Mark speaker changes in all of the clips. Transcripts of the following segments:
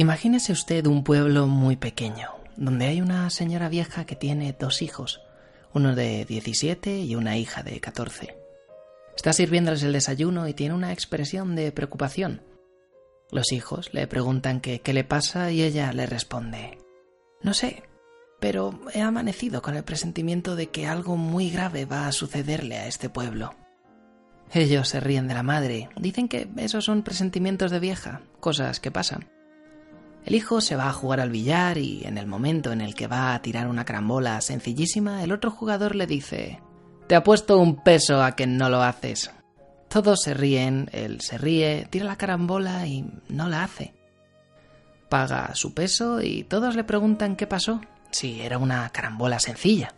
Speaker 1: Imagínese usted un pueblo muy pequeño, donde hay una señora vieja que tiene dos hijos, uno de 17 y una hija de 14. Está sirviéndoles el desayuno y tiene una expresión de preocupación. Los hijos le preguntan que qué le pasa y ella le responde, No sé, pero he amanecido con el presentimiento de que algo muy grave va a sucederle a este pueblo. Ellos se ríen de la madre, dicen que esos son presentimientos de vieja, cosas que pasan. El hijo se va a jugar al billar y en el momento en el que va a tirar una carambola sencillísima, el otro jugador le dice Te apuesto un peso a que no lo haces. Todos se ríen, él se ríe, tira la carambola y no la hace. Paga su peso y todos le preguntan qué pasó, si era una carambola sencilla.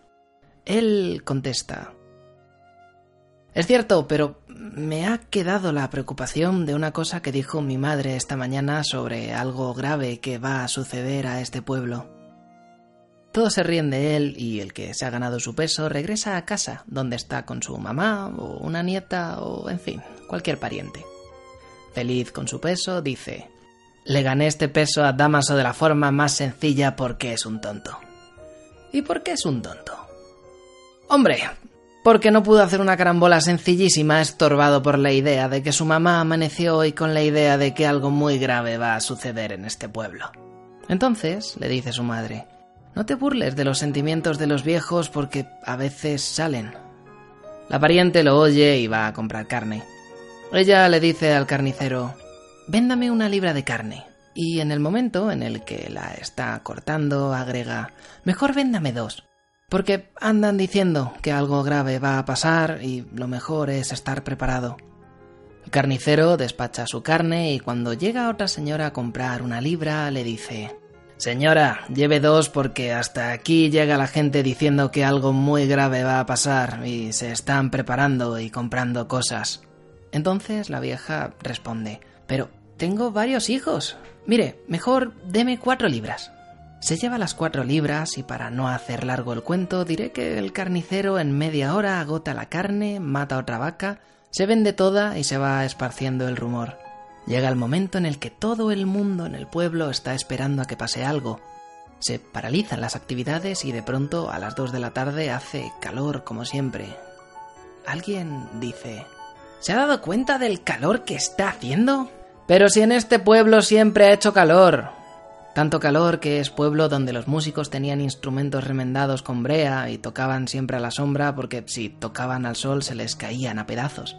Speaker 1: Él contesta es cierto, pero me ha quedado la preocupación de una cosa que dijo mi madre esta mañana sobre algo grave que va a suceder a este pueblo. Todos se ríen de él y el que se ha ganado su peso regresa a casa, donde está con su mamá o una nieta o, en fin, cualquier pariente. Feliz con su peso, dice, le gané este peso a Damaso de la forma más sencilla porque es un tonto. ¿Y por qué es un tonto? Hombre, porque no pudo hacer una carambola sencillísima estorbado por la idea de que su mamá amaneció hoy con la idea de que algo muy grave va a suceder en este pueblo. Entonces, le dice su madre, no te burles de los sentimientos de los viejos porque a veces salen. La pariente lo oye y va a comprar carne. Ella le dice al carnicero, véndame una libra de carne. Y en el momento en el que la está cortando, agrega, mejor véndame dos porque andan diciendo que algo grave va a pasar y lo mejor es estar preparado. El carnicero despacha su carne y cuando llega otra señora a comprar una libra le dice Señora, lleve dos porque hasta aquí llega la gente diciendo que algo muy grave va a pasar y se están preparando y comprando cosas. Entonces la vieja responde Pero tengo varios hijos. Mire, mejor deme cuatro libras. Se lleva las cuatro libras y para no hacer largo el cuento diré que el carnicero en media hora agota la carne, mata otra vaca, se vende toda y se va esparciendo el rumor. Llega el momento en el que todo el mundo en el pueblo está esperando a que pase algo. Se paralizan las actividades y de pronto a las dos de la tarde hace calor como siempre. Alguien dice ¿Se ha dado cuenta del calor que está haciendo? Pero si en este pueblo siempre ha hecho calor, tanto calor que es pueblo donde los músicos tenían instrumentos remendados con brea y tocaban siempre a la sombra porque si tocaban al sol se les caían a pedazos.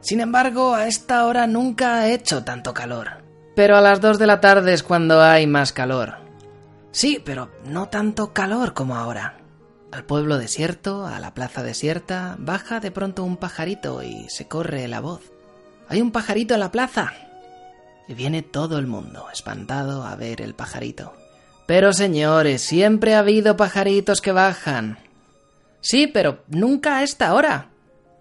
Speaker 1: Sin embargo, a esta hora nunca ha hecho tanto calor. Pero a las dos de la tarde es cuando hay más calor. Sí, pero no tanto calor como ahora. Al pueblo desierto, a la plaza desierta, baja de pronto un pajarito y se corre la voz. ¡Hay un pajarito en la plaza! Y viene todo el mundo, espantado, a ver el pajarito. Pero señores, siempre ha habido pajaritos que bajan. Sí, pero nunca a esta hora.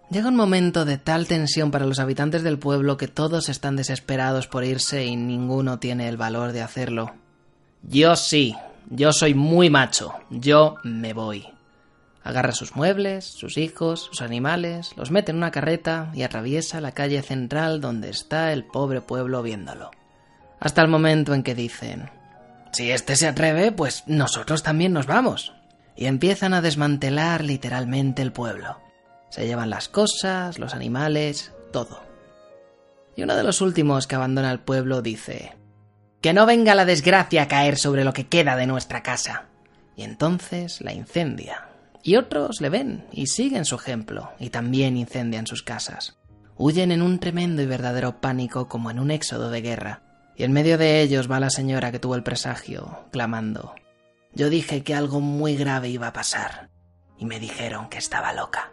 Speaker 1: Llega un momento de tal tensión para los habitantes del pueblo que todos están desesperados por irse y ninguno tiene el valor de hacerlo. Yo sí, yo soy muy macho, yo me voy. Agarra sus muebles, sus hijos, sus animales, los mete en una carreta y atraviesa la calle central donde está el pobre pueblo viéndolo. Hasta el momento en que dicen, si este se atreve, pues nosotros también nos vamos. Y empiezan a desmantelar literalmente el pueblo. Se llevan las cosas, los animales, todo. Y uno de los últimos que abandona el pueblo dice, que no venga la desgracia a caer sobre lo que queda de nuestra casa. Y entonces la incendia y otros le ven y siguen su ejemplo y también incendian sus casas. Huyen en un tremendo y verdadero pánico como en un éxodo de guerra. Y en medio de ellos va la señora que tuvo el presagio, clamando. Yo dije que algo muy grave iba a pasar, y me dijeron que estaba loca.